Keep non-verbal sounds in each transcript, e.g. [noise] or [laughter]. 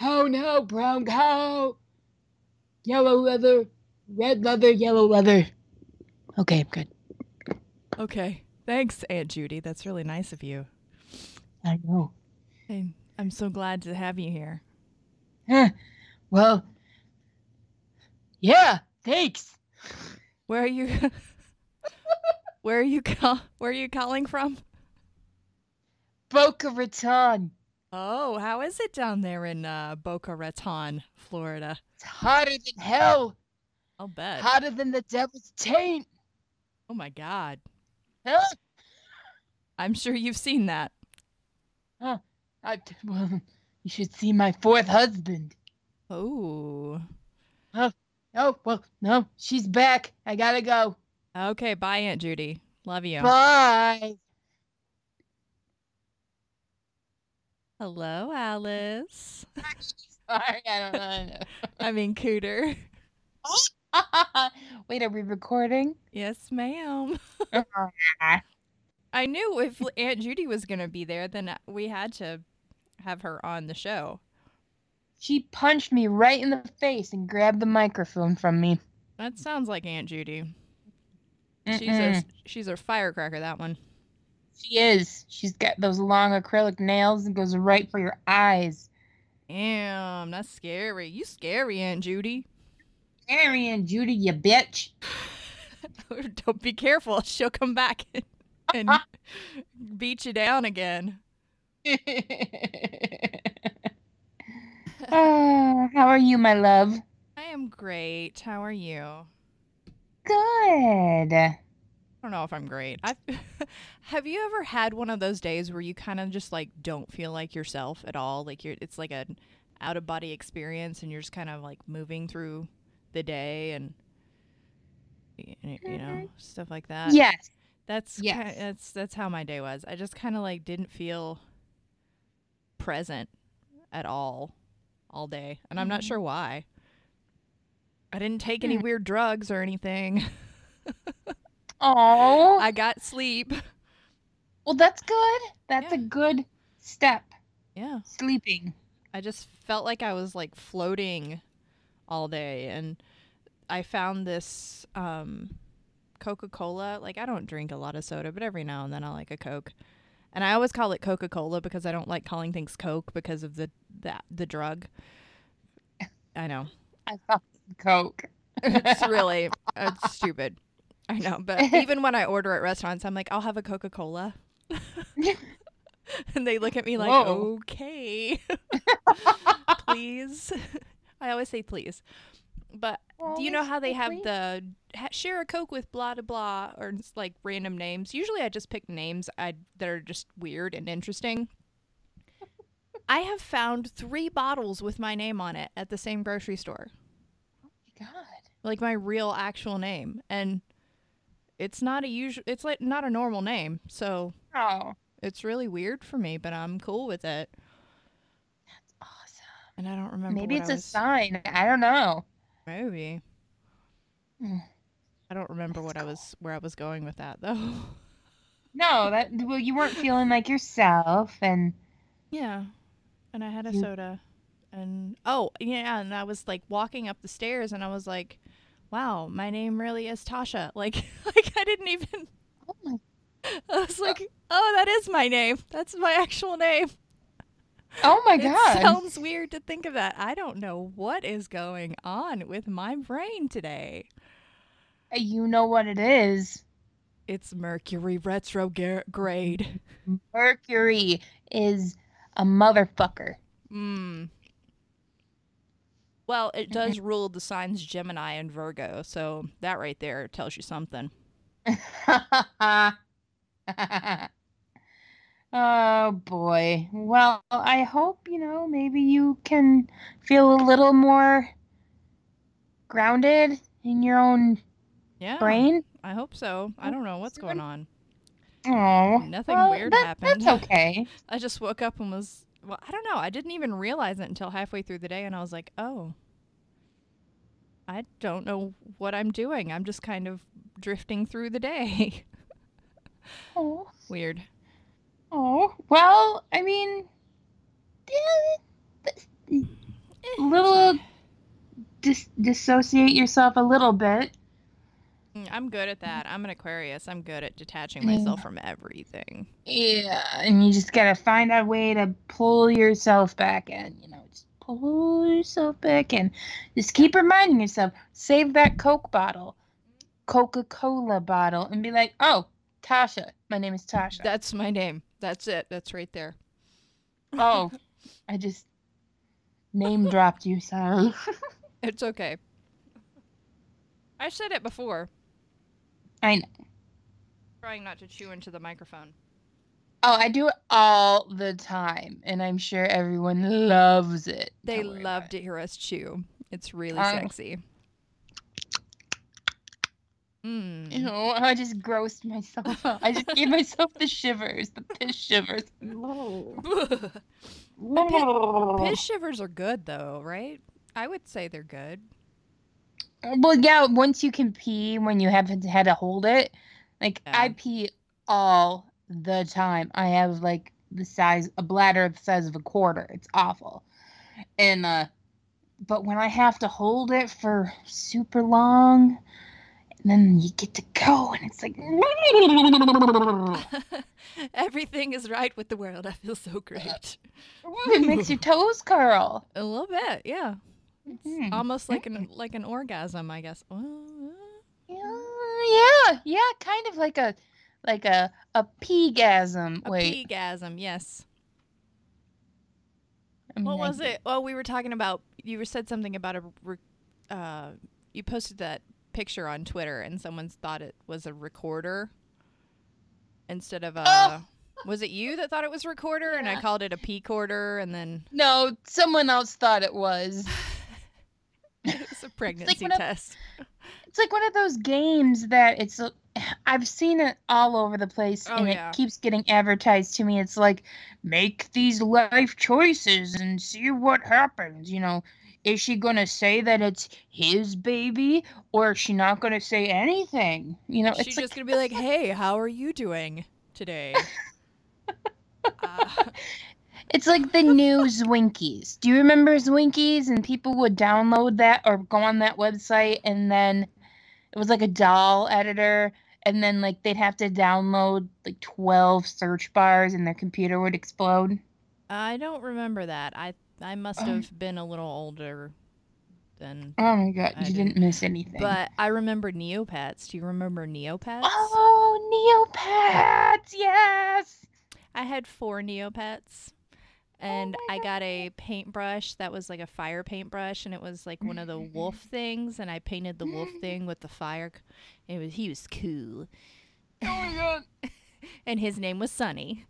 oh no, brown cow. Yellow leather, red leather, yellow leather. Okay, I'm good. Okay. Thanks, Aunt Judy. That's really nice of you. I know. And I'm so glad to have you here. Huh. Well, yeah, thanks. Where are you? [laughs] where are you? Call- where are you calling from? Boca Raton. Oh, how is it down there in uh, Boca Raton, Florida? It's hotter than hell. I'll bet. Hotter than the devil's taint. Oh my God. Huh? I'm sure you've seen that. Huh. I, [laughs] well, you should see my fourth husband. Oh. Oh, well, no, she's back. I gotta go. Okay. Bye, Aunt Judy. Love you. Bye. Hello, Alice. [laughs] Sorry, I don't know. I [laughs] mean, Cooter. [laughs] Wait, are we recording? Yes, ma'am. I knew if Aunt Judy was going to be there, then we had to have her on the show. She punched me right in the face and grabbed the microphone from me. That sounds like Aunt Judy. She's a she's a firecracker. That one. She is. She's got those long acrylic nails and goes right for your eyes. Damn, that's scary. You scary, Aunt Judy. Mary and Judy, you bitch. [laughs] Don't be careful. [laughs] She'll come back and, [laughs] and beat you down again. Ah, how are you, my love? I am great. How are you? Good. I don't know if I'm great. I've, [laughs] have you ever had one of those days where you kind of just like don't feel like yourself at all? Like you're, it's like an out of body experience, and you're just kind of like moving through the day and you know stuff like that. Yes. That's Yes. ki- that's that's how my day was. I just kind of like didn't feel present at all all day, and I'm not Mhm. sure why. I didn't take any Hmm. weird drugs or anything. [laughs] Oh. I got sleep. [laughs] Well, that's good. That's a good step. Yeah. Sleeping. I just felt like I was like floating all day and I found this um Coca-Cola. Like I don't drink a lot of soda, but every now and then I like a Coke. And I always call it Coca-Cola because I don't like calling things Coke because of the that the drug. I know. [laughs] I thought Coke. It's really [laughs] it's stupid. I know, but [laughs] even when I order at restaurants, I'm like, I'll have a Coca-Cola. [laughs] and they look at me like, Whoa. okay, [laughs] please. I always say please. But do you know how they have the ha- share a Coke with blah blah blah or it's like random names? Usually I just pick names I that are just weird and interesting. I have found three bottles with my name on it at the same grocery store Oh my God. like my real actual name and it's not a usual it's like not a normal name so Oh, it's really weird for me but i'm cool with it that's awesome. and i don't remember Maybe it's I a was- sign. I don't know. maybe Hmm. i don't remember what i was where i was going with that though No, that well, you weren't feeling like yourself, and yeah and i had a soda and oh yeah and i was like walking up the stairs and i was like wow my name really is tasha [laughs] like like i didn't even oh my, [laughs] i was like oh that is my name that's my actual name oh my god. It sounds weird to think of that. I don't know what is going on with my brain today. you know what it is. It's Mercury retrograde. Mercury is a motherfucker. Mm. Well, it mm-hmm. does rule the signs Gemini and Virgo, so that right there tells you something. [laughs] oh boy. Well, I hope, you know, maybe you can feel a little more grounded in your own Yeah, brain. I hope so. I don't know what's going on. Oh, Nothing well, weird that- happened. That's [laughs] okay. I just woke up and was well, I don't know. I didn't even realize it until halfway through the day and I was like, "Oh. I don't know what I'm doing. I'm just kind of drifting through the day." [laughs] Oh, Weird. oh. Well, I mean, yeah, eh. little dis- dissociate yourself a little bit. Mm, I'm good at that. I'm an Aquarius. I'm good at detaching myself from everything. Yeah, and you just gotta find a way to pull yourself back in. You know, just pull yourself back in. Just keep reminding yourself. Save that Coke bottle, Coca Cola bottle, and be like, "Oh, Tasha. My name is Tasha." That's my name. That's it. That's right there. oh, [laughs] I just name dropped you. Sorry. [laughs] It's okay. I said it before. I know. Trying not to chew into the microphone. Oh, I do it all the time, and I'm sure everyone loves it. They love to hear us chew. It's really Um, sexy. it. Mm. Ew, I just grossed myself out. I just gave myself the shivers, the piss shivers. [laughs] [laughs] Piss shivers are good though, right? I would say they're good. Well, yeah, once you can pee when you haven't had to hold it, like I pee all the time. I have like the size a bladder the size of a quarter. It's awful. And uh but when I have to hold it for super long, and then you get to go and it's like [laughs] Everything is right with the world. I feel so great. it makes your [laughs] toes curl. A little bit, yeah. It's Mhm. almost like an like an orgasm, I guess. Uh, Yeah, yeah, yeah, kind of like a like a a peegasm. A Wait, peegasm, yes. I mean, What was it? Well, we were talking about. You said something about a. Re- uh, you posted that picture on Twitter, and someone thought it was a recorder instead of a. Oh! Was it you that thought it was a recorder, and I called it a peacorder, and then No, someone else thought it was. [laughs] [laughs] it was a pregnancy when I- test. It's like one of those games that it's. I've seen it all over the place, Oh, and yeah. it keeps getting advertised to me. It's like, make these life choices and see what happens. You know, is she gonna say that it's his baby, or is she not gonna say anything? You know, She's it's just gonna be like, "Hey, how are you doing today?" uh, [laughs] It's like the new Zwinkies. Do you remember Zwinkies? And people would download that or go on that website, and then it was like a doll editor, and then like they'd have to download like twelve search bars, and their computer would explode. I don't remember that. I I must Oh. have been a little older than Oh my god, I you didn't- didn't miss anything. But I remember Neopets. Do you remember Neopets? oh, Neopets, yes. I had four Neopets. Oh and Oh I got a paintbrush that was like a fire paintbrush, and it was like one of the wolf things, and I painted the wolf [gasps] thing with the fire. It was he was cool, Oh my god. [laughs] and his name was Sunny.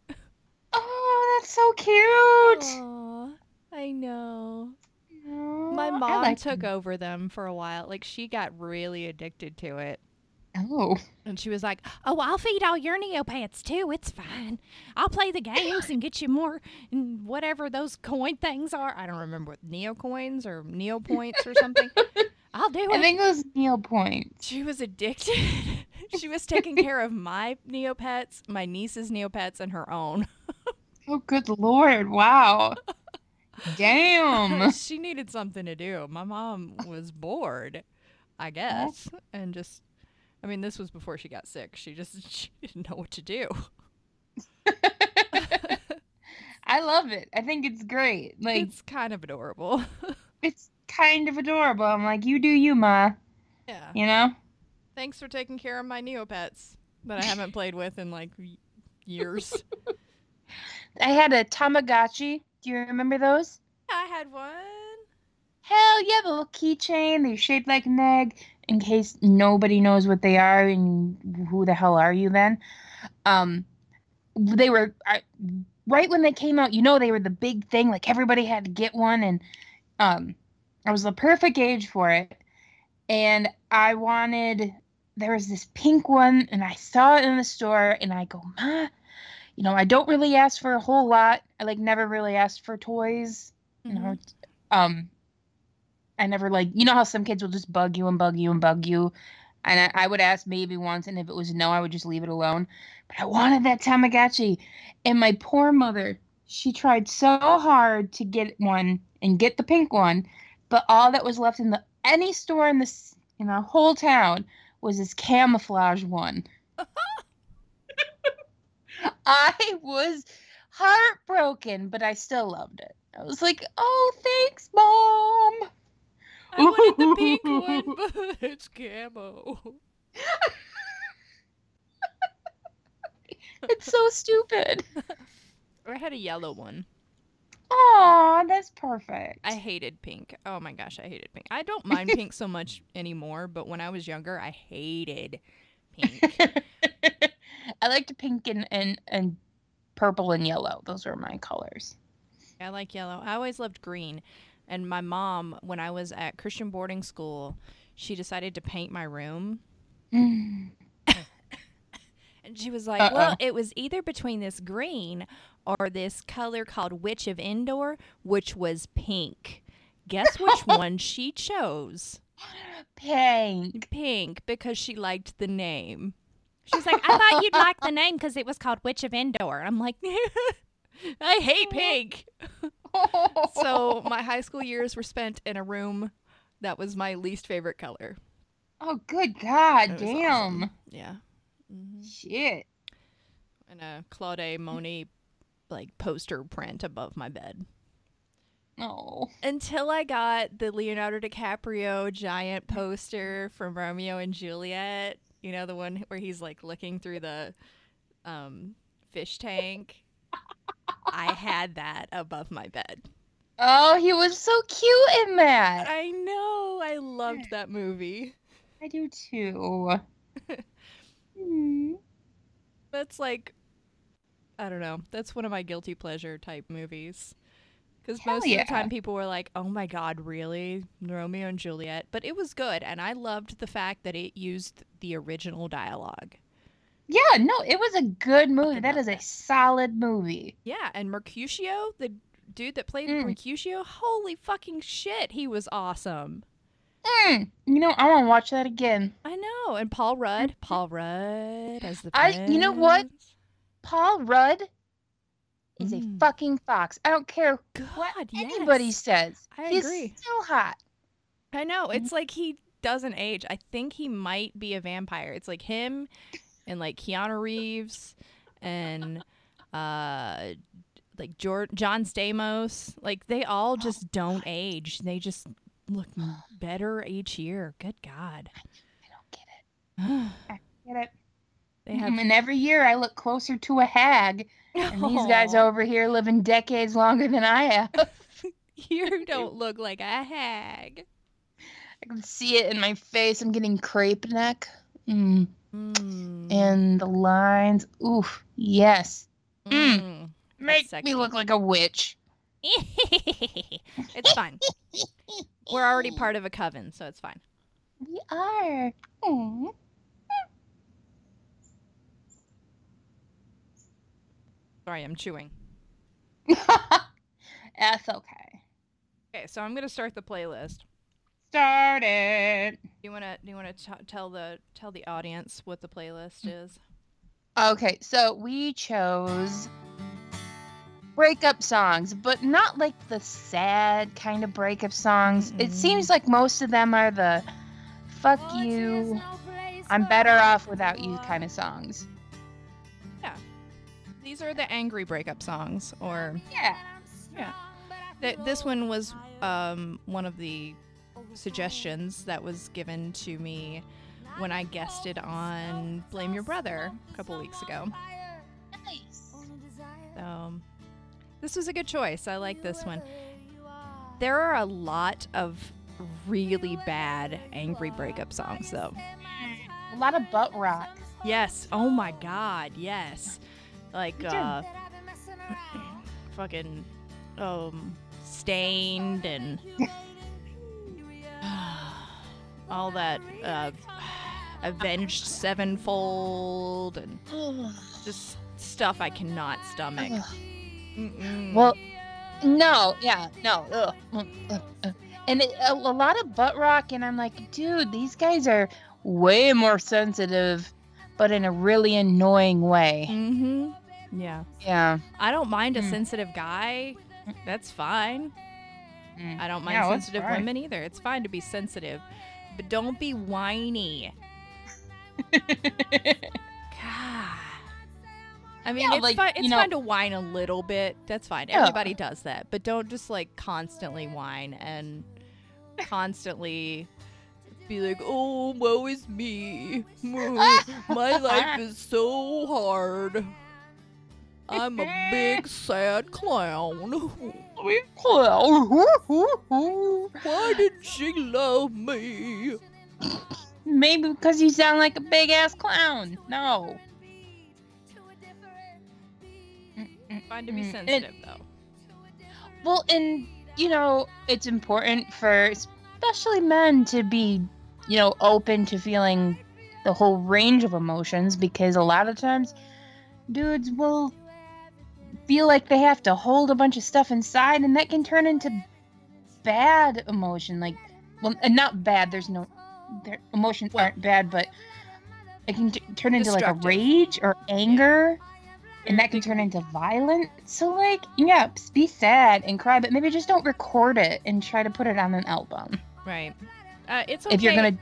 Oh, that's so cute. Aw, I know. My mom like took them. over them for a while. Like she got really addicted to it. Oh. And she was like, "Oh, I'll feed all your Neopets too. It's fine. I'll play the games and get you more, and whatever those coin things are. I don't remember what Neo coins or Neo points or something. I'll do [laughs] it. I think it was Neil Point. She was addicted. [laughs] she was taking care of my Neopets, my niece's Neopets, and her own. [laughs] Oh, good lord! Wow. Damn. she needed something to do. My mom was bored, I guess, and just. I mean, this was before she got sick. She just [laughs] she didn't know what to do. [laughs] I love it. I think it's great. Like it's kind of adorable. [laughs] it's kind of adorable. I'm like, you do you, ma. yeah. You know? Thanks for taking care of my Neopets that I haven't played with in like years. I had a Tamagotchi. Do you remember those? I had one. Hell yeah, the little keychain. They're shaped like an egg. In case nobody knows what they are, and who the hell are you then? Um, they were I, right when they came out. You know, they were the big thing. Like everybody had to get one, and um, I was the perfect age for it. And I wanted. There was this pink one, and I saw it in the store, and I go, Ma, you know, I don't really ask for a whole lot. I like never really asked for toys you know Mhm. um i never like you know how some kids will just bug you and bug you and bug you and I, I would ask maybe once and if it was no i would just leave it alone but i wanted that tamagotchi and my poor mother she tried so hard to get one and get the pink one but all that was left in the any store in this in the whole town was this camouflage one. [laughs] I was heartbroken, but I still loved it. I was like, "Oh, thanks, mom." I wanted the pink [laughs] one, but [laughs] it's camo. [laughs] It's so stupid. Or I had a yellow one. Aw, that's perfect. I hated pink. Oh my gosh, I hated pink. I don't mind pink so much anymore, but when I was younger, I hated pink. I liked pink and, and and purple and yellow. Those were my colors. I like yellow. I always loved green. And my mom, when I was at Christian boarding school, she decided to paint my room. Mm. [laughs] And she was like, Uh-oh. Well, it was either between this green or this color called Witch of Endor, which was pink. Guess which [laughs] one she chose? Pink. Pink, because she liked the name. She's like, I thought you'd like the name because it was called Witch of Endor. I'm like, [laughs] I hate pink. So [laughs] my high school years were spent in a room that was my least favorite color. Oh, good God, It damn. awesome. Yeah. hmm Shit. And a Claude Monet like poster print above my bed. Oh. Until I got the Leonardo DiCaprio giant poster from Romeo and Juliet. You know, the one where he's like looking through the um, fish tank. [laughs] I had that above my bed. Oh, he was so cute in that. I know. I loved that movie. I do too. [laughs] Hmm. That's like, I don't know. That's one of my guilty pleasure type movies. Because most of the time people were like, oh my God, really? Romeo and Juliet. But it was good. And I loved the fact that it used the original dialogue. Yeah, no, it was a good movie. That is a solid movie. Yeah. And Mercutio, the dude that played Mm. Mercutio, holy fucking shit. He was awesome. Mm, you know, I want to watch that again. I know. And Paul Rudd. [laughs] Paul Rudd as the I- you know what? Paul Rudd is Mm. a fucking fox. I don't care God, what yes. anybody says. I He's agree. still hot. I know. It's like he doesn't age. I think he might be a vampire. It's like him and like Keanu Reeves and uh like George, John Stamos. Like they all just don't age. They just look better each year. Good God. I don't get it. [sighs] I get it? they have and every year I look closer to a hag, and these guys [laughs] over here living decades longer than I have. [laughs] You don't look like a hag. I can see it in my face. I'm getting crepe neck. Mm. Mm. And the lines. Oof. Yes. mm. Mm. Make me look like a witch. [laughs] it's fine. We're already part of a coven, so it's fine. We are. Aw. Sorry, I'm chewing. [laughs] That's okay. Okay, so I'm gonna start the playlist. Start it. Do you wanna do you wanna t- tell the tell the audience what the playlist is? Okay, so we chose breakup songs, but not like the sad kind of breakup songs. It Mm-mm. seems like most of them are the fuck you, I'm better off without you kind of songs. Yeah. These are the angry breakup songs, or Yeah. th- this one was um, one of the suggestions that was given to me when I guested on Blame Your Brother a couple weeks ago. Nice. So this was a good choice. I like this one. There are a lot of really bad angry breakup songs though. A lot of butt rock. Yes. Oh my god, yes. Like uh fucking um Staind and [laughs] [sighs] all that uh avenged sevenfold and [sighs] just stuff I cannot stomach. Mm-mm. Well, no, yeah, no. Ugh. Mm, ugh, ugh. And it, a, a lot of butt rock, and I'm like, dude, these guys are way more sensitive, but in a really annoying way. Mhm. Yeah. Yeah. I don't mind a Mm. sensitive guy. That's fine. Mm. I don't mind Yeah, sensitive fine. women either. It's fine to be sensitive, but don't be whiny. God. [laughs] I mean, Yeah, it's like, fine. It's know- fine to whine a little bit. That's fine. Yeah. Everybody does that, but don't just like constantly whine and constantly be like, "Oh, woe is me. [laughs] My life is so hard. I'm a big [laughs] sad clown. [laughs] Why did she love me?" Maybe because you sound like a big ass clown. No. Fine to be Mm, sensitive though. Well, and you know, it's important for especially men to be, you know, open to feeling the whole range of emotions because a lot of times dudes will feel like they have to hold a bunch of stuff inside and that can turn into bad emotion like well and not bad there's no their emotions Well- aren't bad but it can t- turn into like a rage or anger and that can turn into violence. So, like, yeah, be sad and cry, but maybe just don't record it and try to put it on an album. Right. Uh, it's okay. If you're gonna,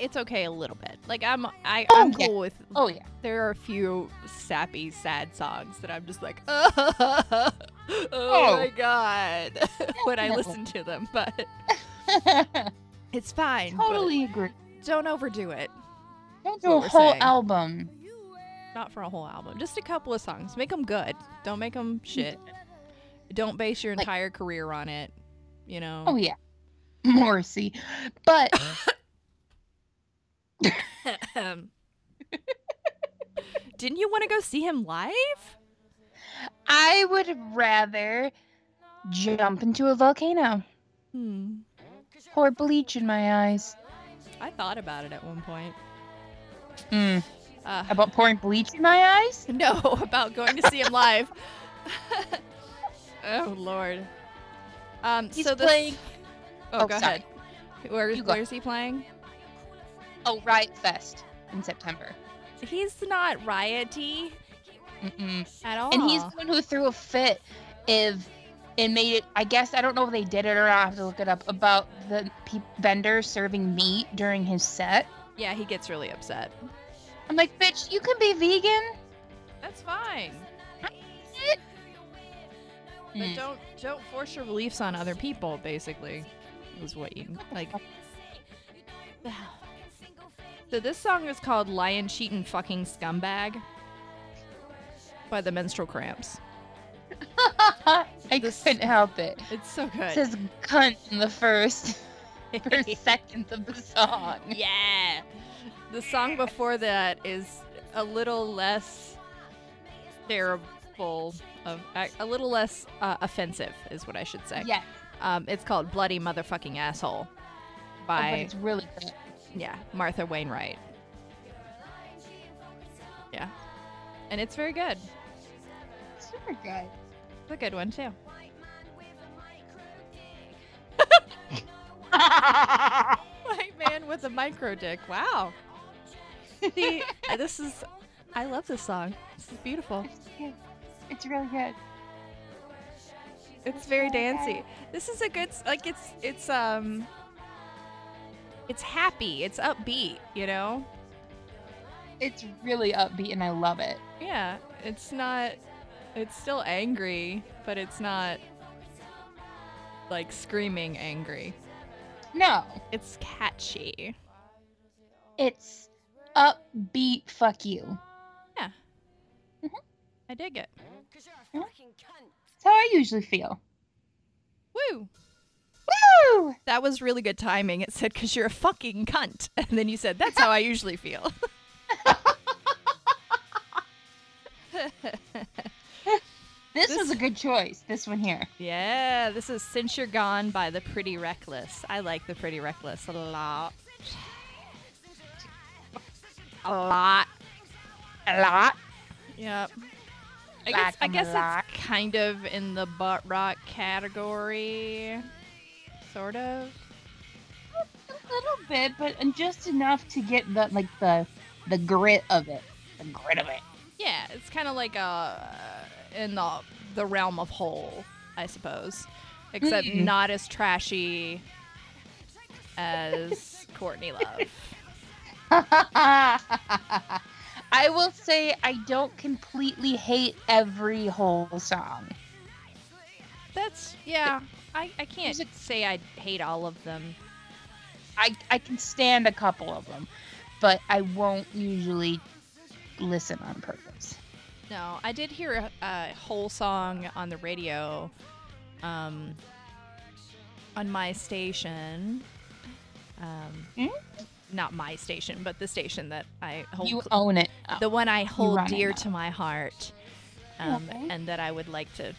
it's okay a little bit. Like I'm, I, Oh, I'm yeah. cool with. oh yeah, There are a few sappy, sad songs that I'm just like, [laughs] oh, Oh. my god, [laughs] when I Definitely. listen to them. But [laughs] it's fine. totally agree. don't overdo it. Don't do a whole saying. album. Not for a whole album. Just a couple of songs. Make them good. Don't make them shit. Don't base your Like- entire career on it. You know. Oh yeah, Morrissey. But Didn't you want to go see him live? I would rather jump into a volcano. Hmm. Pour bleach in my eyes. I thought about it at one point. Mm. Uh, About pouring bleach in my eyes? no, [laughs] about going to see him live. [laughs] oh Lord. Um. He's so this. playing. Oh, oh, go sorry. ahead. Where, You go. where's he playing? Oh, Riot Fest in September. He's not rioty Mm-mm. at all. And he's the one who threw a fit if and made it. I guess I don't know if they did it or not. I have to look it up about the pe- vendor serving meat during his set. yeah, he gets really upset. I'm like, bitch, you can be vegan. That's fine. [laughs] But Mm. don't don't force your beliefs on other people. Basically, is what you like. [laughs] So this song is called "Lion Cheatin' Fucking Scumbag" by the Menstrual Cramps. [laughs] I This- couldn't help it. It's so It good. says cunt in the first [laughs] first seconds of the song. yeah. The song before that is a little less terrible, of a, little less uh, offensive, is what I should say. Yes. Um, it's called "Bloody Motherfucking Asshole" Oh, but by it's really good. Yeah Martha Wainwright. Yeah, and it's very good. Super good. It's a good one too. [laughs] White man with a micro dick. Wow. See, [laughs] this is. I love this song. This is beautiful. it's. It's really good. It's very dancey. This is a good. Like it's it's um. It's happy. It's upbeat. You know. It's really upbeat and I love it. Yeah. It's not. It's still angry, but it's not. Like screaming angry. No, It's catchy. it's upbeat. Fuck you. Yeah. Mm-hmm. I dig it. Mm-hmm. That's how I usually feel. Woo! Woo! That was really good timing. It said, because you're a fucking cunt. [laughs] And then you said, that's how I usually feel. [laughs] This, This- was a good choice. This one here. yeah, this is Since You're Gone by The Pretty Reckless. I like The Pretty Reckless a lot. A lot. A lot. Yep. I guess, I guess it's kind of in the butt rock category. Sort of. A little bit, but just enough to get the like the the grit of it. The grit of it. Yeah, it's kind of like uh in the the realm of Hole, I suppose. except Mm-mm. not as trashy as [laughs] Courtney Love. [laughs] I will say I don't completely hate every Hole song. That's yeah. I, I can't There's say I hate all of them. I I can stand a couple of them, but I won't usually listen on purpose. No, I did hear a, a Hole song on the radio, um, on my station. Um, Hmm? Not my station, but the station that I hold. You own it. the one I hold dear to my heart, um, Okay. and that I would like to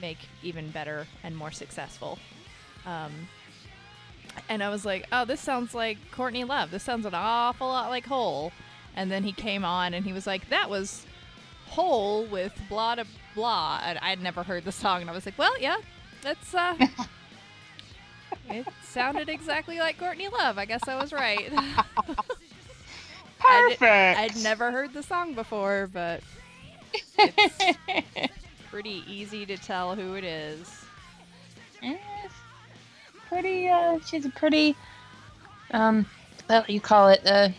make even better and more successful. Um, and I was like, oh, this sounds like Courtney Love. This sounds an awful lot like Hole. And then he came on and he was like, that was Hole with blah blah blah. And I'd never heard the song, and I was like, well, yeah, that's uh. [laughs] It sounded exactly like Courtney Love. I guess I was right. [laughs] Perfect. I'd never heard the song before, but [laughs] it's pretty easy to tell who it is. Yes. pretty. Uh, she's a pretty. Um, what you call it? Uh,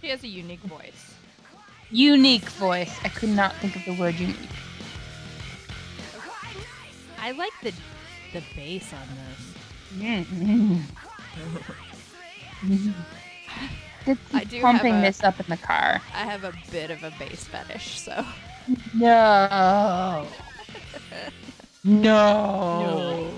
She has a unique voice. unique voice. I could not think of the word unique. I like the the bass on this. Mm-hmm. [laughs] I do pumping a- this up in the car. I have a bit of a bass fetish, so No. No.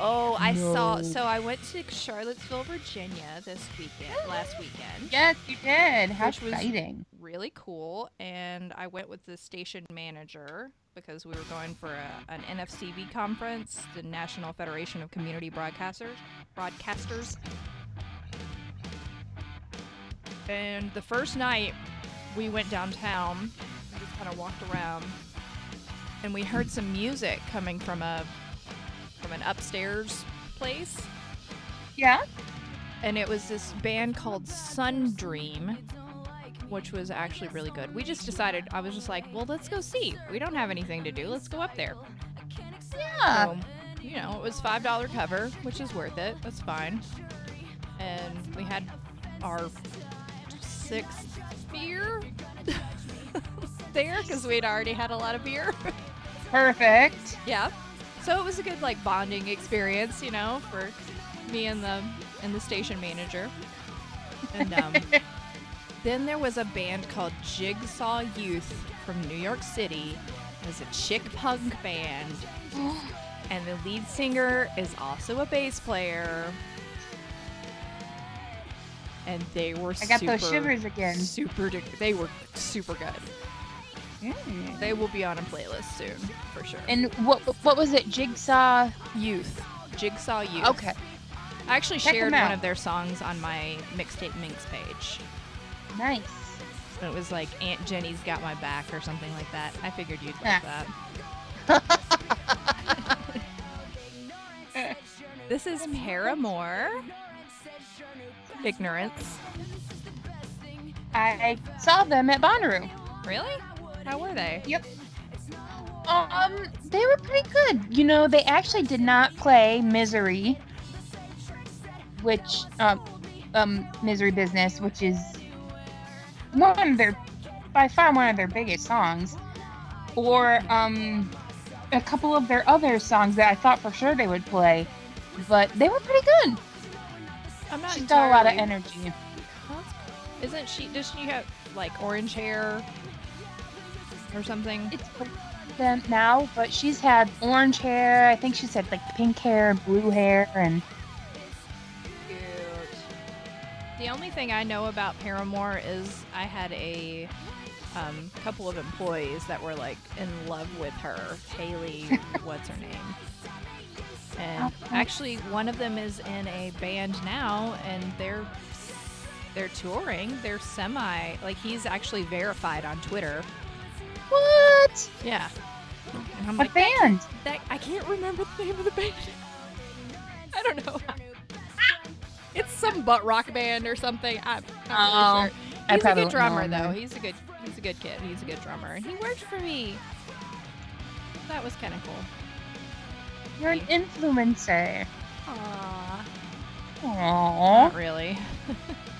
Oh, I saw. So I went to Charlottesville, Virginia this weekend, last weekend. Yes, you did. How Which was- exciting. really cool and i went with the station manager because we were going for a, an nfcb conference the national federation of community broadcasters broadcasters and the first night we went downtown we just kind of walked around and we heard some music coming from a from an upstairs place Yeah. and it was this band called Sun Dream, which was actually really good. We just decided, I was just like, well, let's go see. We don't have anything to do. Let's go up there. Yeah. So, you know, it was five dollar cover, which is worth it. That's fine. And we had our sixth beer [laughs] there because we'd already had a lot of beer. [laughs] Perfect. Yeah. So it was a good like bonding experience, you know, for me and the and the station manager. And um, [laughs] then there was a band called Jigsaw Youth from New York City. It was a chick punk band, [gasps] and the lead singer is also a bass player. And they were I got those shivers again. Super, they were super good. Mm. They will be on a playlist soon for sure. And what what was it? Jigsaw. Youth. Jigsaw Youth. Okay. I actually Check shared one of their songs on my Mixtape Minx page. Nice. It was like Aunt Jenny's Got My Back or something like that. I figured you'd like that. [laughs] This is Paramore. Ignorance. I saw them at Bonnaroo. Really? How were they? Yep. Um, they were pretty good. You know, they actually did not play Misery, which, um, um, Misery Business, which is one of their, by far one of their biggest songs, or, um, a couple of their other songs that I thought for sure they would play, but they were pretty good. I'm not She's got a lot of energy. Isn't she? Does she have like orange hair or something? It's them now, but she's had orange hair. I think she's had like pink hair and blue hair, and Cute. The only thing I know about Paramore is I had a um, couple of employees that were like in love with her. Haley, [laughs] what's her name? And actually, one of them is in a band now, and they're they're touring. They're semi like he's actually verified on Twitter. What? Yeah. And I'm What like, band? that I can't remember the name of the band. [laughs] I don't know. [laughs] It's some butt rock band or something. I'm Oh, not really oh, sure. I He's a good drummer though. He's a good he's a good kid. He's a good drummer. And he worked for me. That was kinda cool. You're an influencer. Aww. Aww. Not really. [laughs]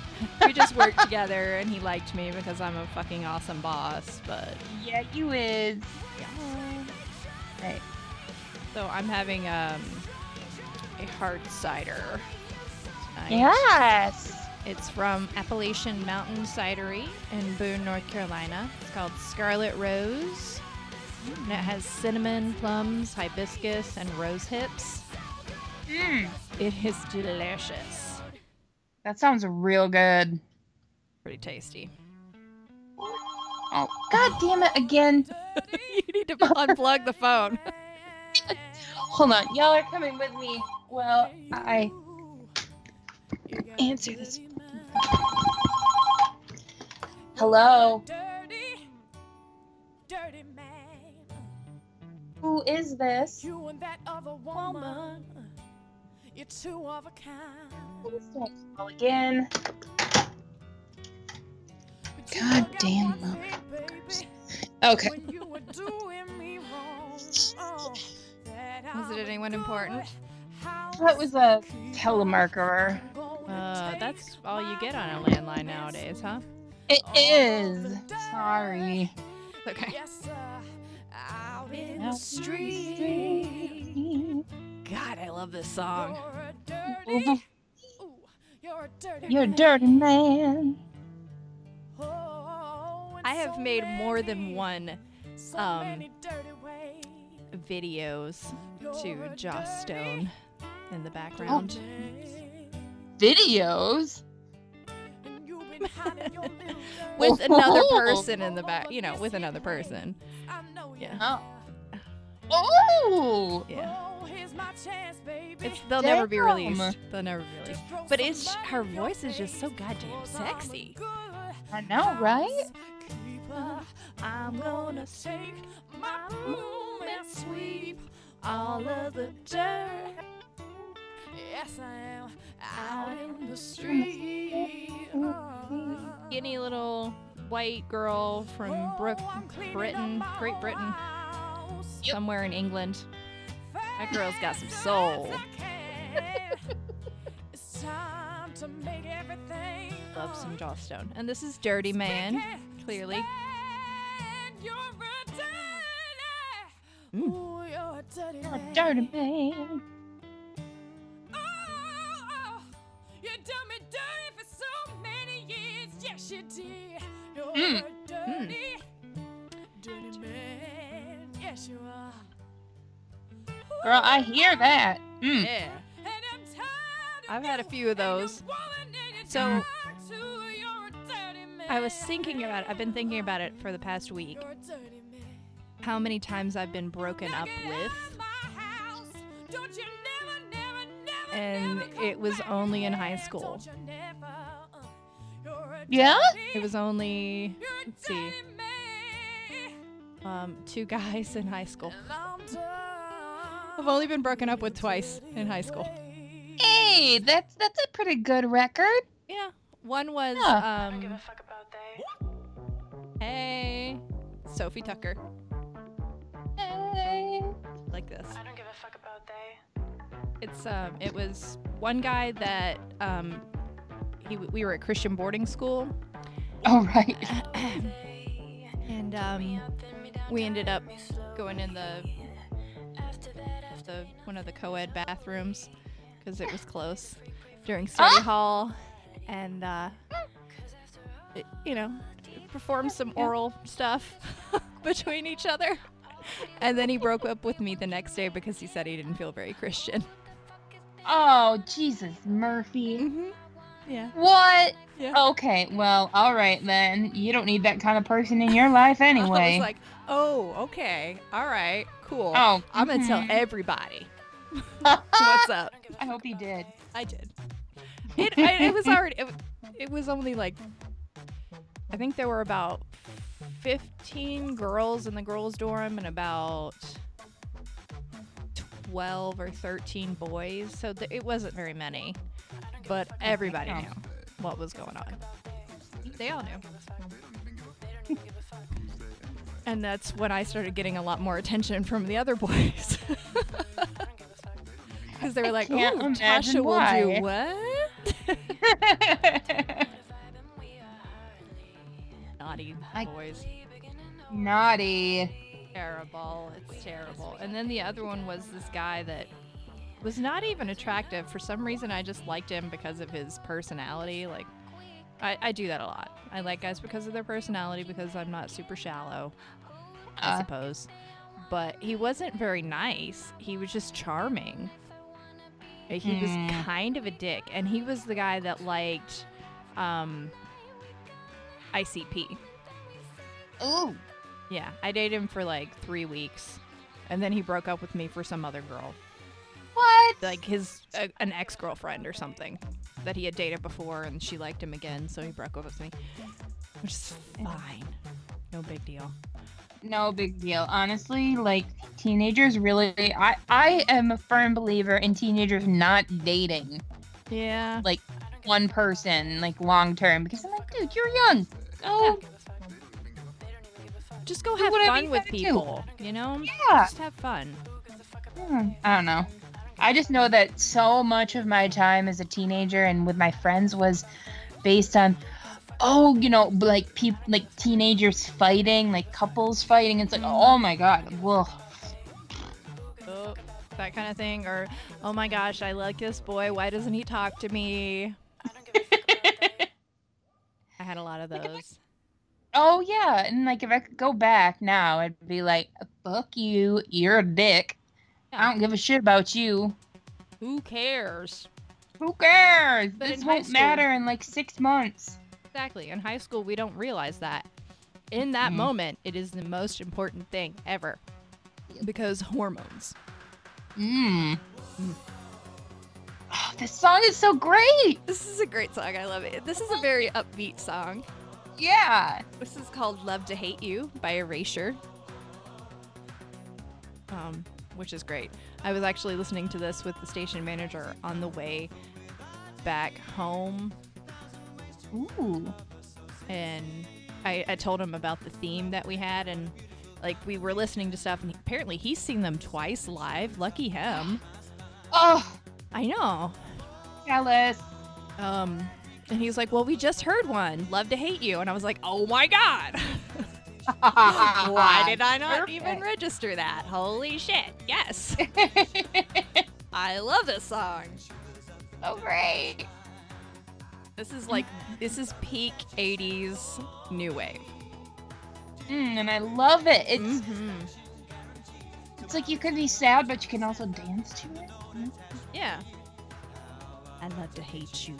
we just worked together and he liked me because I'm a fucking awesome boss, but Yeah, you is. yeah. Right. So I'm having um a hard cider. tonight. Yes. It's from Appalachian Mountain Cidery in Boone, North Carolina. It's called Scarlet Rose. And it has cinnamon, plums, hibiscus, and rose hips. Mm. It is delicious. That sounds real good. Pretty tasty. Oh, god damn it again. [laughs] you need to unplug the phone. [laughs] Hold on. Y'all are coming with me. Well, I answer this. Hello. Dirty, dirty man. Who is this? You and that other woman. You're two of a kind. Please again. But God damn one them. thing, baby, Okay. when you were doing me wrong. Oh, that Was it anyone important? That was a keep telemarketer. Uh, that's all you get on a landline nowadays, huh? It is. Sorry. Okay. Yes, sir. Out in Out the street. God, I love this song. You're a dirty. Ooh, you're a dirty. You're a man. dirty man. Oh, I have so made more than one so um, many dirty ways. videos to You're a Joss Stone in the background. man. Videos? And you've been hiding your little dirty [laughs] With another Oh. person in the back, you know, with another person. I know Yeah. Oh. Have. Oh! Yeah. Oh, here's my chance, baby. It's they'll never be released. They'll never be released. But it's her voice is just so face. goddamn 'Cause I'm a sexy. good I know, right? I'm gonna take my room and sweep all of the dirt. Yes, I am out in the street. Skinny little white girl from oh, Brook, Oh, I'm cleaning Britain, Great Britain, house. somewhere in England. That girl's got some soul. as I can. it's time to make everything Love some Joss Stone. And this is Dirty Man, clearly. stand. You're a dirty. Mm. Ooh, you're a dirty dirty man. Oh, you done me dirty for so many years. Yes, you did. You're Mm. a dirty, dirty man. Yes, you are. Girl, I hear that. Mm. Yeah. I'm tired of I've had a few of those. woman and your So- child too. You're a dirty man. I was thinking about it. I've been thinking about it for the past week. You're a dirty man. How many times I've been broken up with. out of my house. Don't you never, never, never, And it was only in high school. Don't you never, uh, you're a Yeah? It was only, let's see, dirty man. Um, two guys in high school. I'm I've only been broken up with twice in high school. Hey, that's that's a pretty good record. Yeah. One was, Yeah. um, hey, Sophie Tucker, Hey. like this. I don't give a fuck about they. It's, um, it was one guy that, um, he, we were at Christian boarding school. All right. [clears throat] and um, we ended up going in the the one of the co-ed bathrooms because it was close during study Ah! hall, and uh, it- you know, performed some oral stuff [laughs] between each other. And then he broke up with me the next day because he said he didn't feel very Christian. Oh, Jesus, Murphy. Mm-hmm. Yeah. What? Yeah. Okay, well, all right then. You don't need that kind of person in your life [laughs] I anyway. was like, oh, okay, all right, cool. oh, I'm gonna tell everybody [laughs] what's up. I hope he did. I did. It, I, it was already. It, it was only like. I think there were about 15 girls in the girls' dorm and about 12 or 13 boys. So th- it wasn't very many. But everybody knew what was going on. They all knew. and that's when I started getting a lot more attention from the other boys. [laughs] because they were like, "Oh, Tasha will why." do what?" [laughs] Naughty I- boys. Naughty. terrible. It's terrible. And then the other one was this guy that was not even attractive. For some reason, I just liked him because of his personality. Like, I, I do that a lot. I like guys because of their personality because I'm not super shallow, I Uh, suppose. But he wasn't very nice. He was just charming. He Hmm. was kind of a dick. And he was the guy that liked um, ICP. ooh. Yeah, I dated him for like three weeks, and then he broke up with me for some other girl, What? like his uh, an ex girlfriend or something that he had dated before, and she liked him again, so he broke up with me, which is fine, no big deal. No big deal. Honestly, like teenagers really I I am a firm believer in teenagers not dating Yeah, like one person like long term because I'm like, dude, you're young. Oh, just go have fun with gotta do. people, you know? yeah. Just have fun. Hmm, I don't know. I just know that so much of my time as a teenager and with my friends was based on, oh, you know, like people, like teenagers fighting, like couples fighting. It's like, oh my god, whoa. Oh, that kind of thing, or oh my gosh, I like this boy. Why doesn't he talk to me? [laughs] I had a lot of those. oh yeah, and like if I could go back now, I'd be like, fuck you, you're a dick. I don't give a shit about you. Who cares? Who cares? But this won't school- matter in like six months. Exactly. In high school, we don't realize that. In that Mhm. moment, it is the most important thing ever. Because hormones. Mmm. Mm. Oh, this song is so great. This is a great song. I love it. This is a very upbeat song. Yeah. This is called Love to Hate You by Erasure. Um, which is great. I was actually listening to this with the station manager on the way back home. Ooh. and I, I told him about the theme that we had and like we were listening to stuff and apparently he's seen them twice live. Lucky him. Oh, i know. Jealous. um and he's like well we just heard one. Love to hate you. And i was like oh my god [laughs] why did i not even register that holy shit yes [laughs] i love this song so great. this is like this is peak 80s new wave Mm, and I love it. It's Mhm. it's like you can be sad, but you can also dance to it. Mm. yeah i love to hate you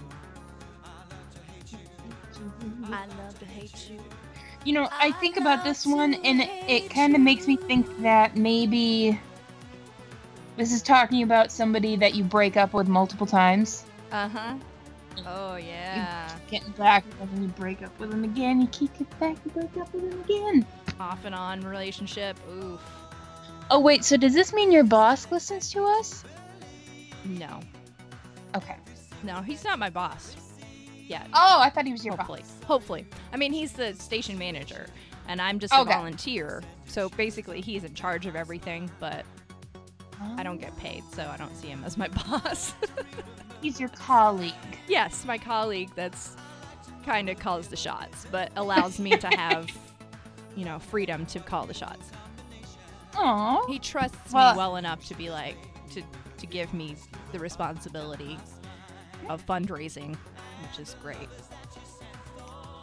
I love to hate you. You know, I think about this one, and it, kind of makes me think that maybe this is talking about somebody that you break up with multiple times. uh-huh oh yeah Getting back and then you break up with them again. You keep getting back, you break up with them again. off and on relationship. Oof. Oh wait, so does this mean your boss listens to us? No. Okay. No, he's not my boss. Yeah. Oh, I thought he was your hopefully. boss. Hopefully. I mean, he's the station manager, and I'm just a Okay. volunteer. So basically, he's in charge of everything, but I don't get paid, so I don't see him as my [laughs] boss. He's your colleague. yes, my colleague that's kind of calls the shots, but allows me to have, [laughs] you know, freedom to call the shots. Aww. He trusts Well- me well enough to be like to to give me the responsibility of fundraising, which is great.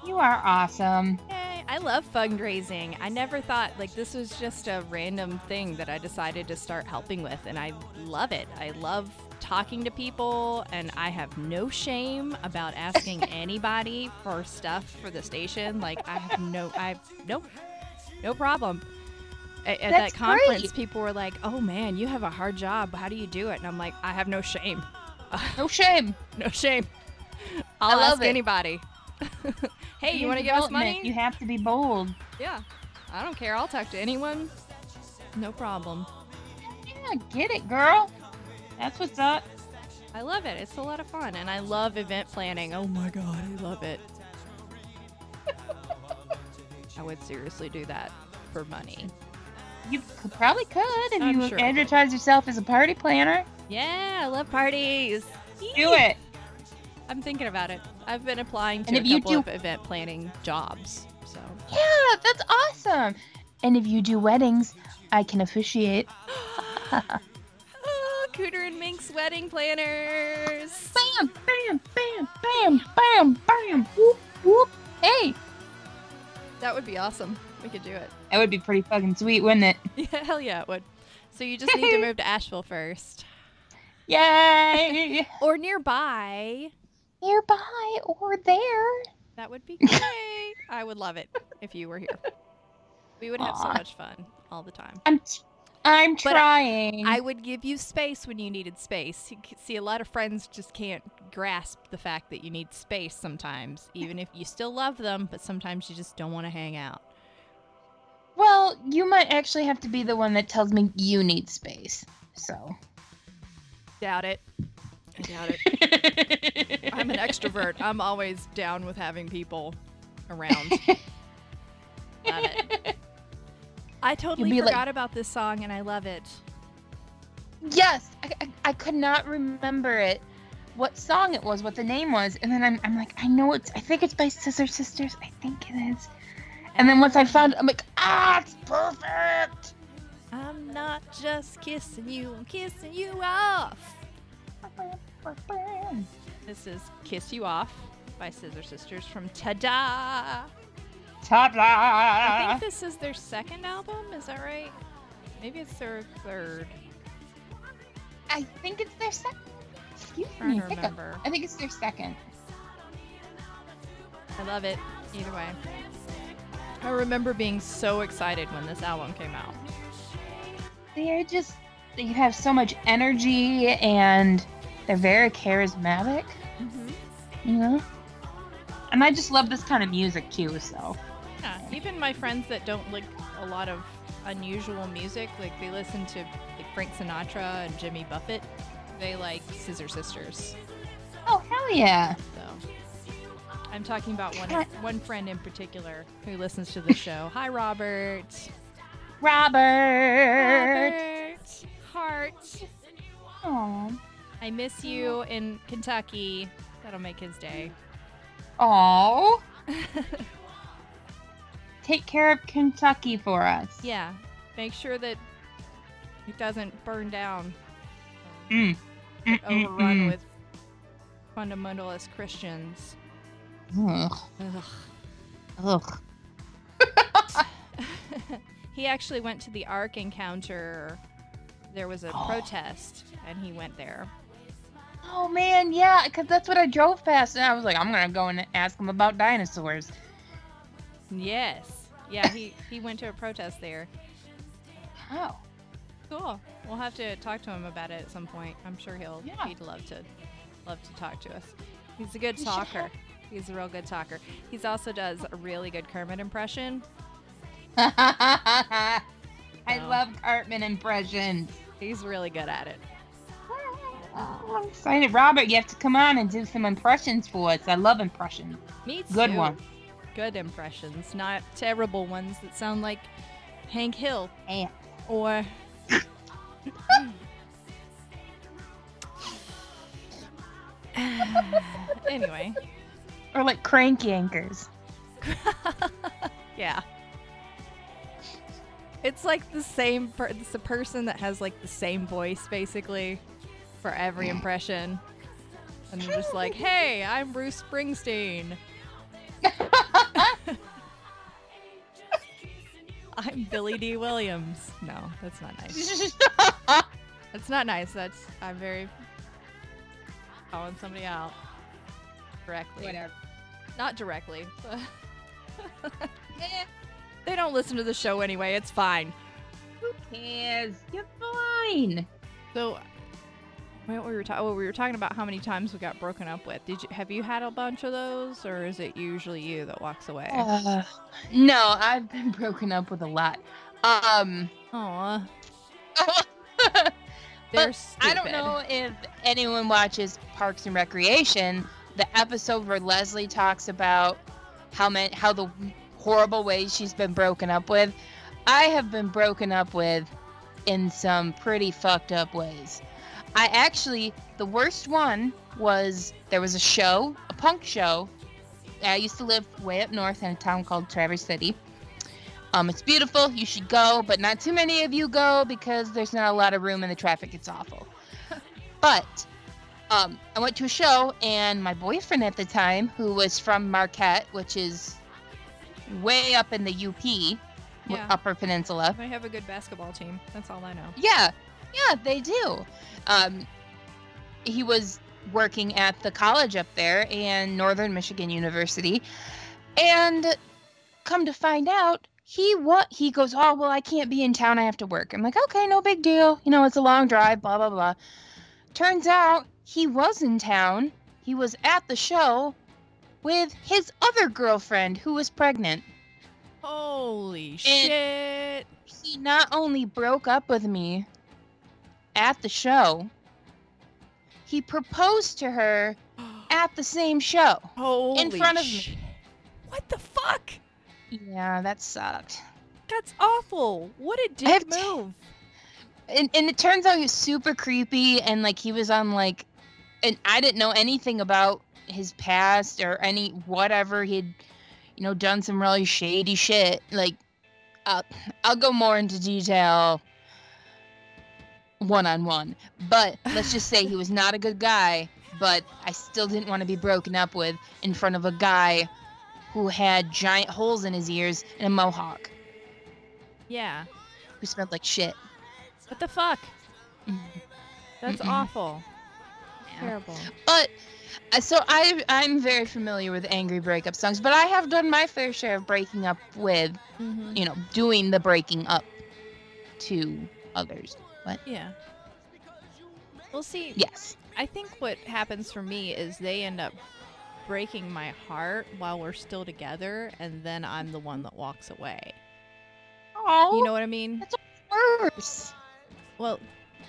You are awesome. Yay, I love fundraising. I never thought like this was just a random thing that I decided to start helping with and I love it. I love talking to people and I have no shame about asking [laughs] anybody for stuff for the station. Like I have no I nope. No problem. At, that conference, great. people were like, "Oh man, you have a hard job. How do you do it?" And I'm like, "I have no shame. No shame. [laughs] No shame. I'll love ask it. anybody." [laughs] hey, you want to give us money? You have to be bold. Yeah. I don't care. I'll talk to anyone. No problem. Yeah, get it, girl. That's what's up. I love it. It's a lot of fun. And I love event planning. Oh my God, I love it. [laughs] I would seriously do that for money. You could, probably could if I'm you sure advertise yourself as a party planner. Yeah, I love parties. Do it. I'm thinking about it. I've been applying to And a if you do- of event planning jobs. So Yeah, that's awesome. And if you do weddings, I can officiate. [gasps] oh, Cooter and Mink's wedding planners. Bam, bam, bam, bam, bam, bam. Whoop, whoop. Hey, That would be awesome. We could do it. that would be pretty fucking sweet, wouldn't it? [laughs] Yeah, hell yeah, it would. So you just need to [laughs] move to Asheville first. Yay! [laughs] Or nearby. Nearby or there. That would be [laughs] great. I would love it if you were here. We would have so much fun all the time. I'm, t- I'm But trying. I would give you space when you needed space. You see, a lot of friends just can't grasp the fact that you need space sometimes, even if you still love them, but sometimes you just don't want to hang out. well, you might actually have to be the one that tells me you need space. So. Doubt it. I doubt it. [laughs] I'm an extrovert. I'm always down with having people around. [laughs] love it. I totally be like- forgot about this song and I love it. Yes, I, I, I could not remember it, what song it was, what the name was, and then I'm, I'm like, I know it's, I think it's by Scissor Sisters, I think it is. And then once I found it, I'm like, ah, it's perfect. I'm not just kissing you, I'm kissing you off. This is Kiss You Off by Scissor Sisters from Ta-Dah. I Ta-da! I think this is their second album, is that right? Maybe it's their third. I think it's their second. Excuse trying me, to hiccup. remember. I think it's their second. I love it. Either way. I remember being so excited when this album came out. They're just, they have so much energy and they're very charismatic, mm-hmm. you know? And I just love this kind of music too, so. Yeah, even my friends that don't like a lot of unusual music, like they listen to like Frank Sinatra and Jimmy Buffett, they like Scissor Sisters. Oh, hell yeah. So I'm talking about one one friend in particular who listens to the show. Hi, Robert. Robert. Robert. Heart. Aw. I miss you in Kentucky. That'll make his day. Aw. [laughs] Take care of Kentucky for us. yeah. Make sure that it doesn't burn down. Mm. Mm, mm, overrun mm. with fundamentalist Christians. Ugh. Ugh. Ugh. [laughs] he actually went to the Ark encounter. There was a Oh. [gasps] protest, and he went there. Oh man, yeah, because that's what I drove past, and I was like, I'm gonna go and ask him about dinosaurs. Yes. Yeah, he, [laughs] he went to a protest there. Oh. Cool. We'll have to talk to him about it at some point. I'm sure he'll Yeah. he'd love to love to talk to us. He's a good talker. He's a real good talker. He's also does a really good Kermit impression. [laughs] I Oh. love Cartman impressions. He's really good at it. Oh, I'm excited, Robert. You have to come on and do some impressions for us. I love impressions. Me too. Good one. Good impressions, not terrible ones that sound like Hank Hill or [sighs] anyway, Or like crank yankers. [laughs] yeah. It's like the same. Per- it's a person that has like the same voice basically for every impression, and they're just like, "Hey, I'm Bruce Springsteen. [laughs] I'm Billy Dee Williams." No, that's not nice. [laughs] That's not nice. That's I'm very calling somebody out directly. Whatever. Not directly. but- [laughs] they don't listen to the show anyway. It's fine. who cares? You're fine. So, what we were talking, well, we were talking about how many times we got broken up with. Did you have you had a bunch of those, or is it usually you that walks away? Uh, no, I've been [laughs] broken up with a lot. Um, Aw, [laughs] But they're I don't know if anyone watches Parks and Recreation. The episode where Leslie talks about how many, how the horrible ways she's been broken up with. I have been broken up with in some pretty fucked up ways. I actually the worst one was there was a show, a punk show. I used to live way up north in a town called Traverse City. Um, it's beautiful. You should go, but not too many of you go because there's not a lot of room and the traffic gets awful. [laughs] but um, I went to a show, and my boyfriend at the time, who was from Marquette, which is way up in the UP, Yeah. Upper Peninsula. They have a good basketball team. That's all I know. Yeah, yeah, they do. Um, he was working at the college up there in Northern Michigan University, and come to find out, he what he goes, oh well, I can't be in town. I have to work. I'm like, okay, no big deal. You know, it's a long drive. Blah blah blah. Turns out he was in town. He was at the show with his other girlfriend who was pregnant. Holy shit! He not only broke up with me at the show, he proposed to her [gasps] at the same show. Holy front of me. What the fuck? Yeah, that sucked. That's awful. What a dick t- move. And, and it turns out he was super creepy and like he was on like and I didn't know anything about his past or any whatever he'd you know done some really shady shit like uh, I'll go more into detail one on one but let's just say he was not a good guy but I still didn't want to be broken up with in front of a guy who had giant holes in his ears and a mohawk Yeah. who smelled like shit What the fuck? That's Mm-mm. awful. Yeah. Terrible. But uh, so I I'm very familiar with angry breakup songs, but I have done my fair share of breaking up with, Mm-hmm. you know, doing the breaking up to others. Yeah. We'll see, Yes. I think what happens for me is they end up breaking my heart while we're still together, and then I'm the one that walks away. Oh, You know what I mean? That's worse. Well,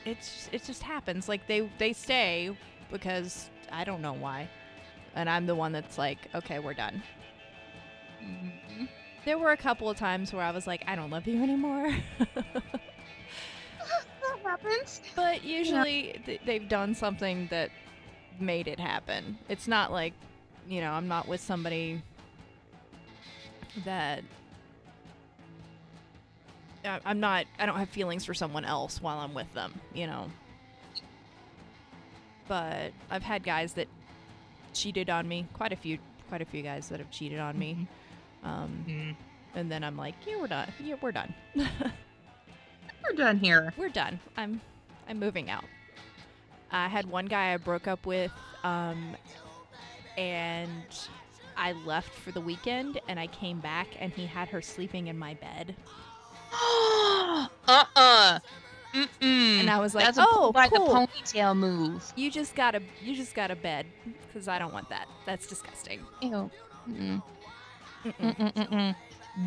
it's it just happens. Like they they stay because I don't know why, and I'm the one that's like, okay, we're done. Mhm. There were a couple of times where I was like, I don't love you anymore. [laughs] happens. but usually th- they've done something that made it happen. It's not like, you know, I'm not with somebody that I- I'm not I don't have feelings for someone else while I'm with them, you know. But I've had guys that cheated on me, quite a few quite a few guys that have cheated on me. Um, Mhm. and then I'm like, yeah, we're done. Yeah, we're done. [laughs] We're done here. we're done. I'm I'm moving out. I had one guy I broke up with, um, and I left for the weekend, and I came back, and he had her sleeping in my bed, [gasps] uh-uh. Mm-mm. and I was like, That's a "Oh, like cool. a ponytail move. You just got a you just got a bed, because I don't want that. That's disgusting." Ew. Mm-mm. Mm-mm. Mm-mm-mm-mm.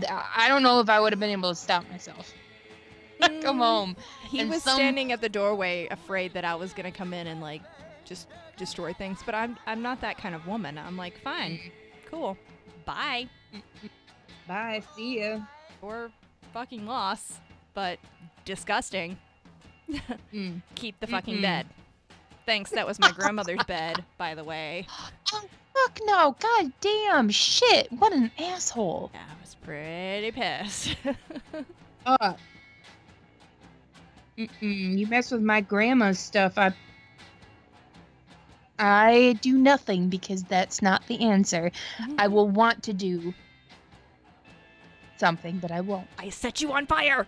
I don't know if I would have been able to stop myself. [laughs] Come Mm. home. He And was some- standing at the doorway, afraid that I was gonna come in and like just destroy things. But I'm I'm not that kind of woman. I'm like, fine, cool, bye. Bye. See you. or fucking loss, but disgusting. Mm. [laughs] Keep the fucking Mm-mm. bed. Thanks, that was my grandmother's bed, by the way. [gasps] Oh, fuck no. God damn. Shit. What an asshole. Yeah, I was pretty pissed. [laughs] Uh. Mm-mm. You mess with my grandma's stuff. I. I do nothing because that's not the answer. I will want to do something, but I won't. I set you on fire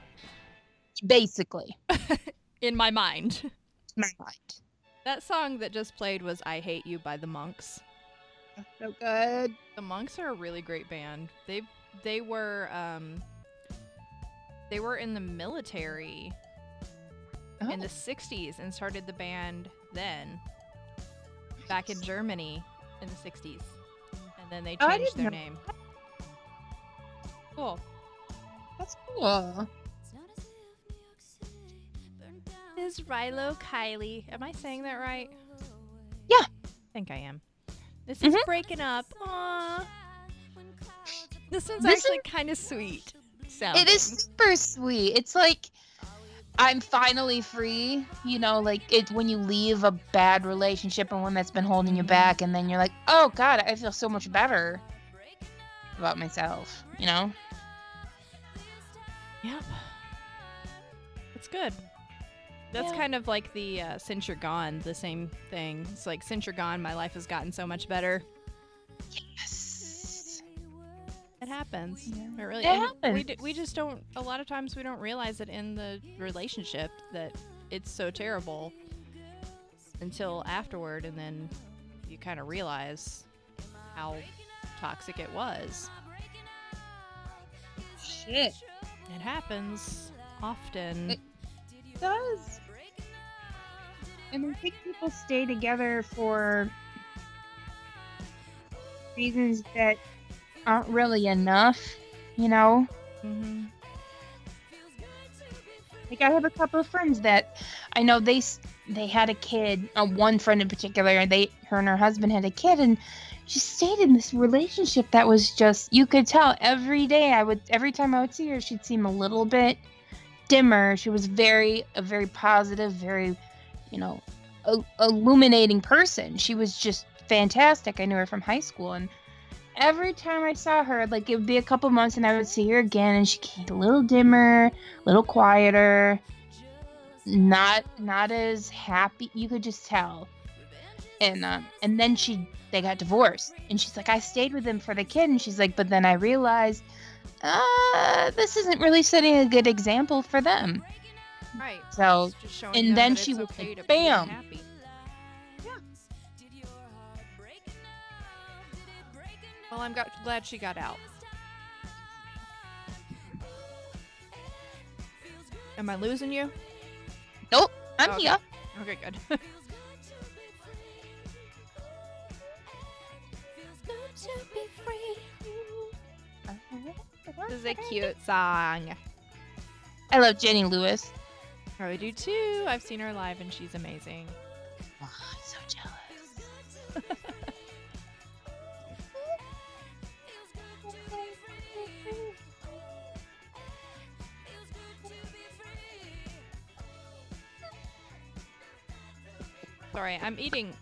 Basically, [laughs] in my mind. my mind. That song that just played was I Hate You by the Monks. So good. The Monks are a really great band. They they were um they were in the military in the 60s and started the band then back in Germany in the 60s. And then they Oh, changed their know name. Cool. That's cool. Is Rilo Kiley. Am I saying that right? Yeah. I think I am. This is Mhm. breaking up. Aww. This one's This actually kind of sweet. Sounding. It is super sweet. It's like I'm finally free. You know, like it when you leave a bad relationship and one that's been holding you back, and then you're like, oh God, I feel so much better about myself. You know? Yep. It's good. That's Yeah. kind of like the uh, since you're gone, the same thing. It's like since you're gone, my life has gotten so much better. Yes. It happens. Yeah. It really. It and We, happens. d- we just don't. A lot of times we don't realize it in the relationship that it's so terrible until afterward, and then you kind of realize how toxic it was. Shit. It happens often. It- does. And I think people stay together for reasons that aren't really enough, you know? hmm Like I have a couple of friends that I know they they had a kid. Uh, one friend in particular, they her and her husband had a kid, and she stayed in this relationship that was just you could tell every day. I would every time I would see her, she'd seem a little bit dimmer. She was very a very positive, very you know a, illuminating person. She was just fantastic. I knew her from high school, and every time I saw her, like it would be a couple months, and I would see her again, and she came a little dimmer, a little quieter, not not as happy. You could just tell. And um, and then she they got divorced, and she's like, I stayed with him for the kid, and she's like, but then I realized, uh, this isn't really setting a good example for them. Right. So and then she was okay like, bam. unhappy. Well, I'm got, glad she got out. Am I losing you? nope, I'm Okay. here. Okay, good. [laughs] this is a cute song. I love Jenny Lewis. I do too. I've seen her live and she's amazing. Oh, I'm so jealous. Sorry, I'm eating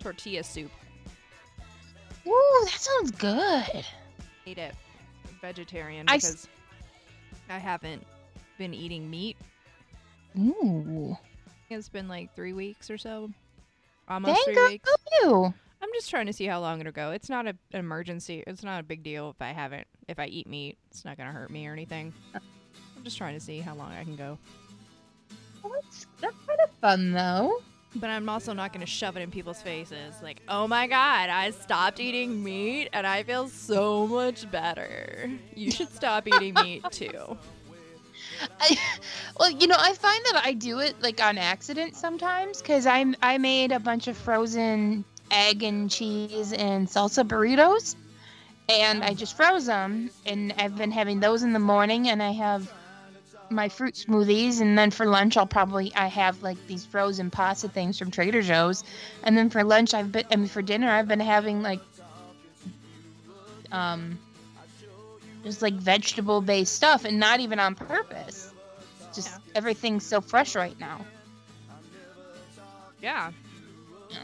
tortilla soup. Ooh, that sounds good. Ate it vegetarian I s- because I haven't been eating meat. Ooh, It's been like three weeks or so. Almost dang three weeks. you. I'm just trying to see how long it'll go. It's not a, an emergency. It's not a big deal if I haven't. If I eat meat, it's not gonna hurt me or anything. I'm just trying to see how long I can go. Well, that's that's kind of fun though. But I'm also not gonna shove it in people's faces. Like, oh my god, I stopped eating meat and I feel so much better. You should stop eating meat [laughs] too. I, well, you know, I find that I do it like on accident sometimes because I'm I made a bunch of frozen egg and cheese and salsa burritos, and I oh. just froze them, and I've been having those in the morning, and I have my fruit smoothies, and then for lunch I'll probably I have like these frozen pasta things from Trader Joe's, and then for lunch I've been I mean for dinner I've been having like um just like vegetable based stuff and not even on purpose. Just Yeah. everything's so fresh right now. Yeah. Yeah.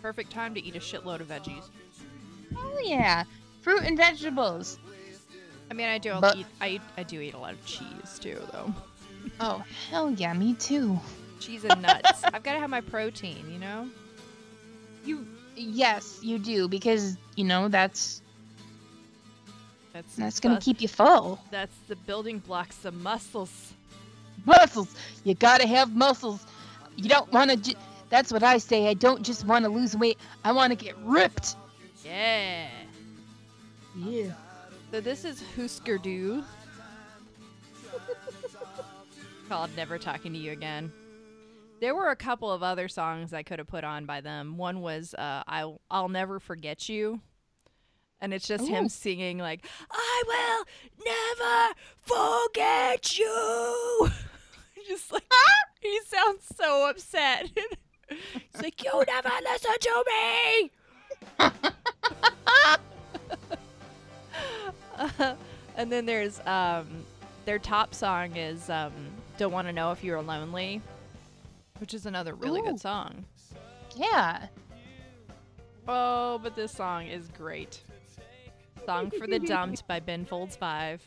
Perfect time to eat a shitload of veggies. Oh yeah, fruit and vegetables. I mean, I do But- eat. I I do eat a lot of cheese too, though. [laughs] Oh hell yeah, me too. Cheese and nuts. [laughs] I've got to have my protein, you know. You yes, you do because you know that's That's that's gonna the- keep you full. That's the building blocks of muscles. Muscles, you gotta have muscles. You don't want to. Ju- that's what I say. I don't just want to lose weight. I want to get ripped. Yeah. Yeah. So this is Husker Du. called Never Talking to You Again. There were a couple of other songs I could have put on by them. One was uh, I'll, I'll Never Forget You. And it's just him singing, like, I will never forget you. [laughs] just like, he sounds so upset. He's like, You never listen to me. [laughs] [laughs] and then there's um their top song is um Don't Want to Know If You're Lonely, which is another really Ooh. good song. Yeah. Oh, but this song is great. Song for the Dumped by [laughs] Ben Folds 5.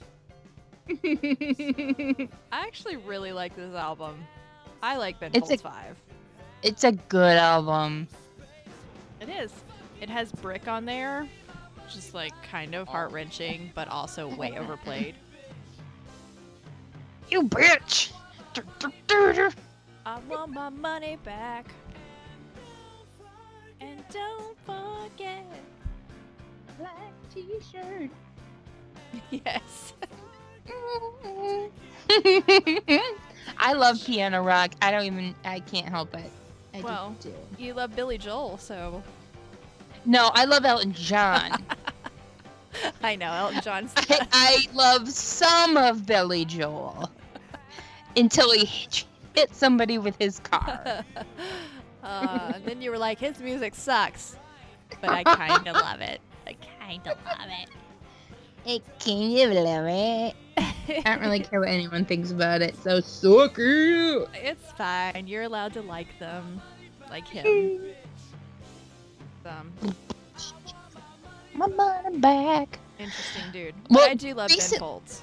I actually really like this album. I like Ben It's a- Folds 5. it's a good album. It is. It has Brick on there, which is like kind of oh. heart wrenching, but also way [laughs] overplayed. You bitch. I want my money back. And don't forget. Black t-shirt. [laughs] Yes. [laughs] I love piano rock. I don't even. I can't help it. I Well. just do. You love Billy Joel, so No, I love Elton John. I know Elton John's. I, I love some of Billy Joel until he hit, somebody with his car. [laughs] uh, and then you were like, his music sucks, but I kind of [laughs] love it. I kind of love it. Hey, can you believe it? I don't really [laughs] care what anyone thinks about it. So suck it. It's fine. You're allowed to like them, like him. Um, My money back. Interesting dude. Well, I do love Ben Folds.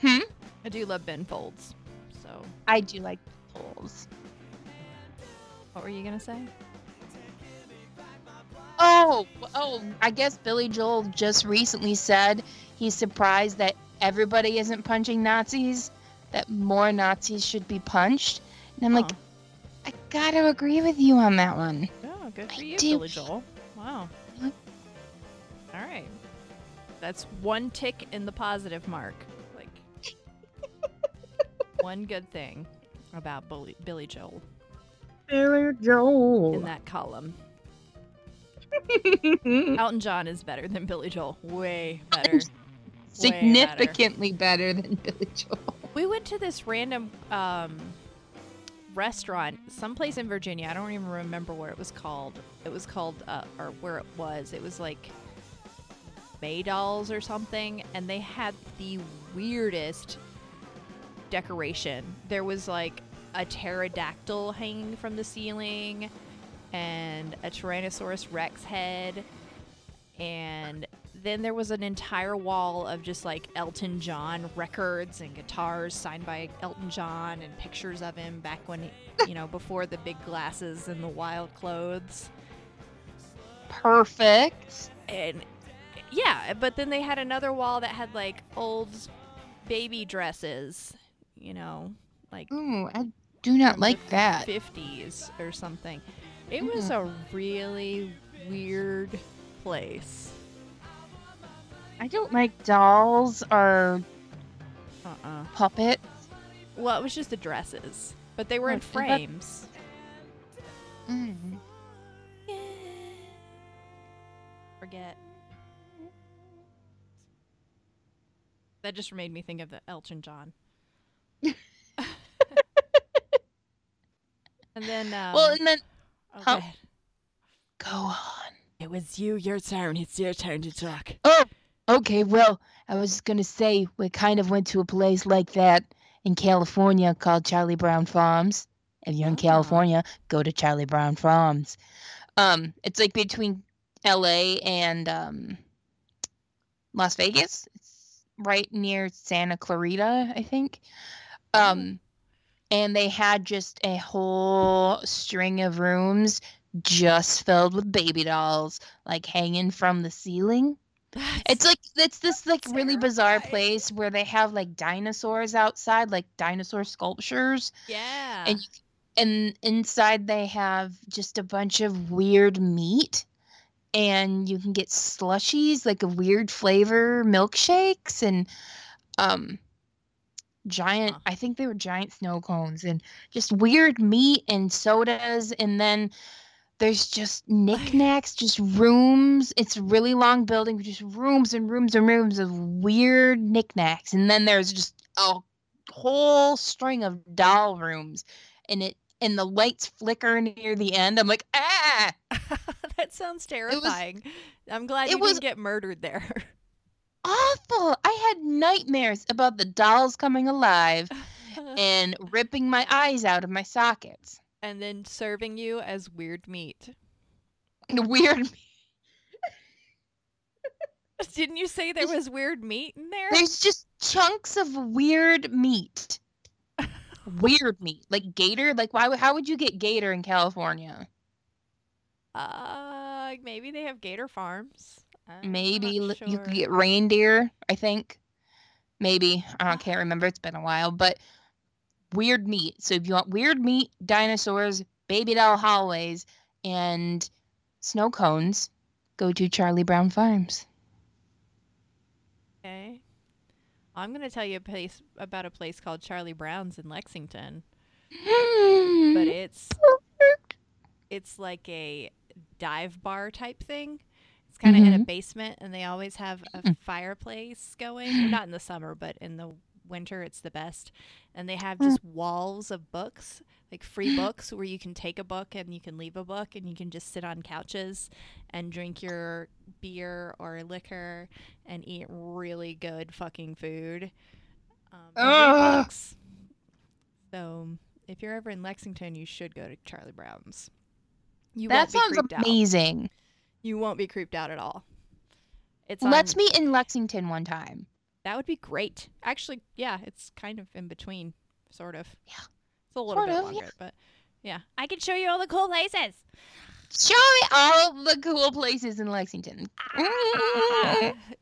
Hmm. I do love Ben Folds. So, I do like Folds. what were you gonna say? Oh, oh, I guess Billy Joel just recently said he's surprised that everybody isn't punching Nazis, that more Nazis should be punched. And I'm like, I gotta agree with you on that one. Oh, good for I you, do- Billy Joel. Wow. All right. That's one tick in the positive mark. Like [laughs] one good thing about Billy, Billy Joel Billy Joel. in that column. [laughs] Elton John is better than Billy Joel. Way better. Significantly better. than Billy Joel. We went to this random um, restaurant, someplace in Virginia. I don't even remember what it was called. It was called, uh, or where it was. It was like Maydolls or something, and they had the weirdest decoration. There was like a pterodactyl hanging from the ceiling, and a Tyrannosaurus Rex head, and then there was an entire wall of just like Elton John records and guitars signed by Elton John and pictures of him back when he, [laughs] you know, before the big glasses and the wild clothes. Perfect. And yeah, but then they had another wall that had like old baby dresses, you know, like Ooh, I do not like that. 50s or something. It was a really weird place. I don't like dolls or Uh-uh. puppets. Well, it was just the dresses, but they were in Oh, but- frames. Mm. Forget. That just made me think of the Elton John. [laughs] and then, um, well, and then oh, how- go go on. it was you. Your turn. It's your turn to talk. Oh, okay. Well, I was gonna say we kind of went to a place like that in California called Charlie Brown Farms. If you're in Ah. California, go to Charlie Brown Farms. Um, it's like between L.A. and um, Las Vegas. Right near Santa Clarita, I think. Um, and they had just a whole string of rooms just filled with baby dolls, like hanging from the ceiling. It's like it's this like really bizarre place where they have like dinosaurs outside, like dinosaur sculptures, yeah. and you, and inside they have just a bunch of weird meat, and you can get slushies like a weird flavor milkshakes and um giant. I think they were giant snow cones and just weird meat and sodas and then there's just [sighs] knickknacks, just rooms. It's a really long building, just rooms and rooms and rooms of weird knickknacks. And then there's just a whole string of doll rooms. And it and the lights flicker near the end. I'm like, ah, [laughs] that sounds terrifying. I'm glad you was- didn't get murdered there. [laughs] awful. I had nightmares about the dolls coming alive [laughs] and ripping my eyes out of my sockets. and then serving you as weird meat. [laughs] Weird. Meat. Didn't you say there was weird meat in there? There's just chunks of weird meat. Weird meat, like gator. Like why? How would you get gator in California? Uh, maybe they have gator farms. I'm Maybe l- you sure. could get reindeer. I think. Maybe I can't remember. It's been a while, but weird meat. So if you want weird meat, dinosaurs, baby doll hallways, and snow cones, go to Charlie Brown Farms. Okay. I'm gonna tell you a place about a place called Charlie Brown's in Lexington, [gasps] but it's it's like a dive bar type thing. It's kind of in a Mhm. basement, and they always have a Mm. fireplace going. Not in the summer, but in the winter, it's the best. And they have just walls of books, like free books, where you can take a book and you can leave a book, and you can just sit on couches and drink your beer or liquor and eat really good fucking food. Um, and read Ugh. books. So if you're ever in Lexington, you should go to Charlie Brown's. You that sounds creeped out. amazing. You won't be creeped out at all. It's Let's on- meet in Lexington one time. That would be great. Actually, yeah, it's kind of in between, sort of. Yeah. It's a little Sort bit of, longer, but yeah, I can show you all the cool places. Show me all the cool places in Lexington. [laughs]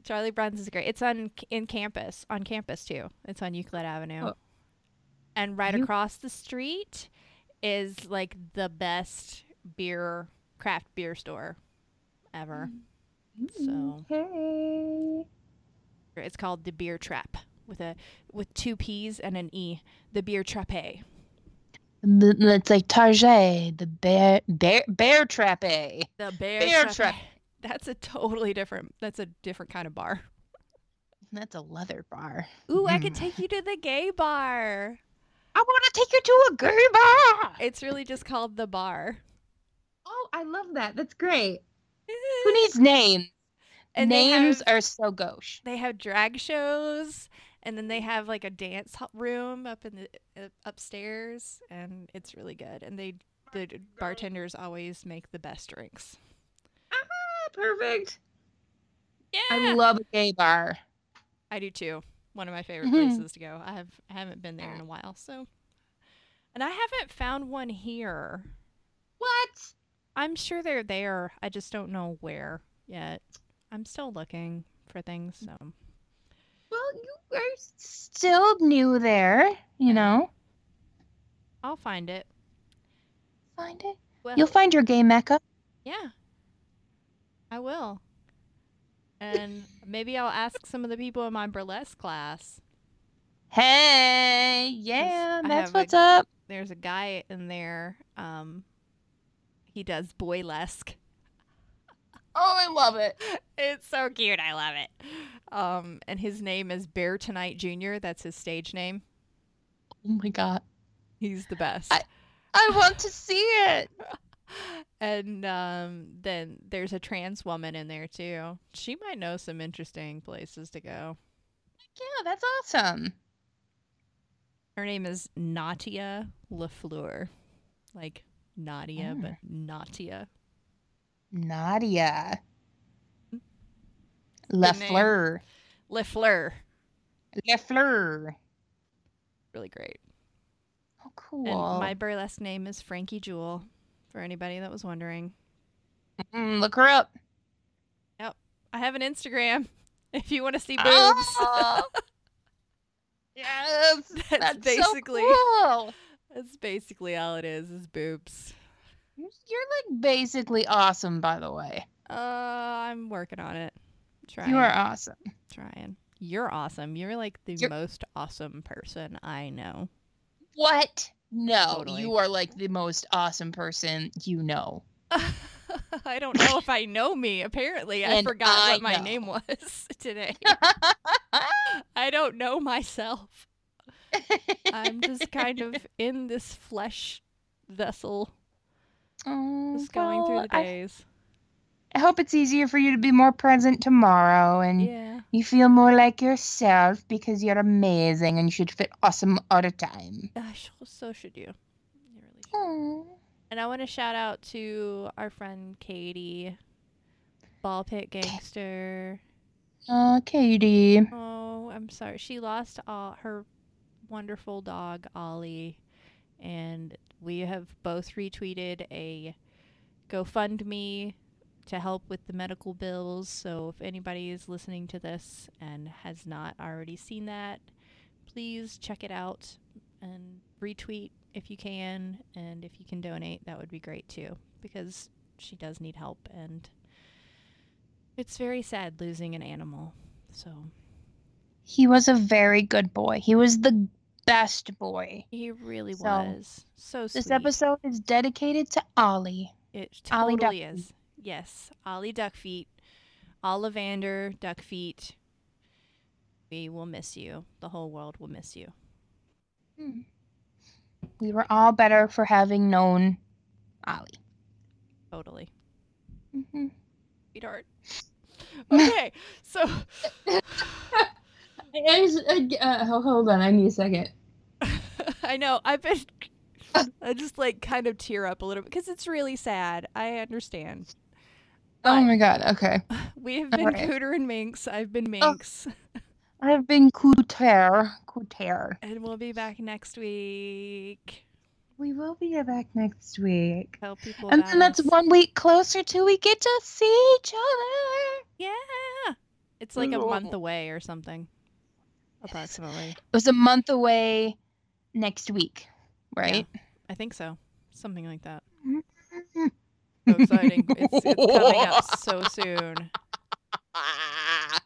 Charlie Brown's is great. It's on in campus, on campus too. It's on Euclid Avenue. Oh. And right You- across the street is like the best beer craft beer store ever. So Okay. it's called the Beer Trap with a with two P's and an E. The Beer Trappe. It's like Target, the bear, bear, bear trappe. The Bear, Bear Trappe. Trap. That's a totally different. That's a different kind of bar. That's a leather bar. Ooh, I could Mm. take you to the gay bar. I want to take you to a gay bar. It's really just called the bar. Oh, I love that. That's great. Who needs names? And names have- are so gauche. they have drag shows and then they have like a dance room up in the uh, upstairs and it's really good and they the bartenders always make the best drinks Ah, perfect. yeah I love a gay bar. I do too one of my favorite Mhm. places to go i have I haven't been there in a while so and i haven't found one here What? I'm sure they're there i just don't know where yet i'm still looking for things so Well, you are still new there, you know. i'll find it Find it. well You'll find your gay mecca. Yeah. I will. And [laughs] maybe I'll ask some of the people in my burlesque class. Hey, yeah, that's have a- what's up. There's a guy in there. Um, he does boylesque. Oh, I love it. It's so cute. I love it. Um, and his name is Bear Tonight Jr. That's his stage name. Oh my god, He's the best. I- I want to see it. [laughs] and um, then there's a trans woman in there too. She might know some interesting places to go. Yeah, that's awesome. Her name is Natia Lafleur. Like Nadia, but Natia. Nadia. Lefleur. Lefleur. Lafleur. Really great. Oh, cool. And my burlesque name is Frankie Jewel, for anybody that was wondering. Mm, look her up. Yep. I have an Instagram [laughs] if you want to see boobs. Oh, [laughs] yes. That's That's basically so cool. That's basically all it is, is boobs. You're like basically awesome, by the way. Uh, I'm working on it. Trying. You are awesome. trying. You're awesome. You're like the You're- most awesome person I know. What? No, Totally. you are like the most awesome person you know. [laughs] I don't know if I know me. Apparently, I forgot I what my know. name was [laughs] today. [laughs] I don't know myself. I'm just kind of [laughs] in this flesh vessel, Oh, just going through the days. I hope it's easier for you to be more present tomorrow and Yeah. You feel more like yourself because you're amazing and you should fit awesome all the time. Uh, sh- so should you. You really should. Aww. And I want to shout out to our friend Katie, ball pit gangster. Aw, Katie. Oh, I'm sorry. She lost all her wonderful dog Ollie, and we have both retweeted a GoFundMe to help with the medical bills. So if anybody is listening to this and has not already seen that, please check it out and retweet if you can, and if you can donate, that would be great too, because she does need help and. It's very sad losing an animal. So He was a very good boy. He was the best boy. He really So, was. So sweet. This episode is dedicated to Ollie. it Ollie totally Duckfeet. is. Yes, Ollie Duckfeet, Ollivander Duckfeet. We will miss you. The whole world will miss you. Hmm. We were all better for having known Ollie. Totally, hmm sweetheart. [laughs] Okay, so [laughs] [laughs] uh, hold on, I need a second. [laughs] I know I've been. [laughs] I just like kind of tear up a little bit because it's really sad. I understand. Oh But my god, okay. [laughs] we have been Alright. Cooter and Minx. I've been oh, Minx, I've been Cooter. Couture. and we'll be back next week. We will be back next week. Tell people. And then that's one week closer till we get to see each other. Yeah. It's like a month away or something. Approximately. It was a month away next week, right? I think so. Something like that. [laughs] So exciting. it's, it's coming up so soon. [laughs]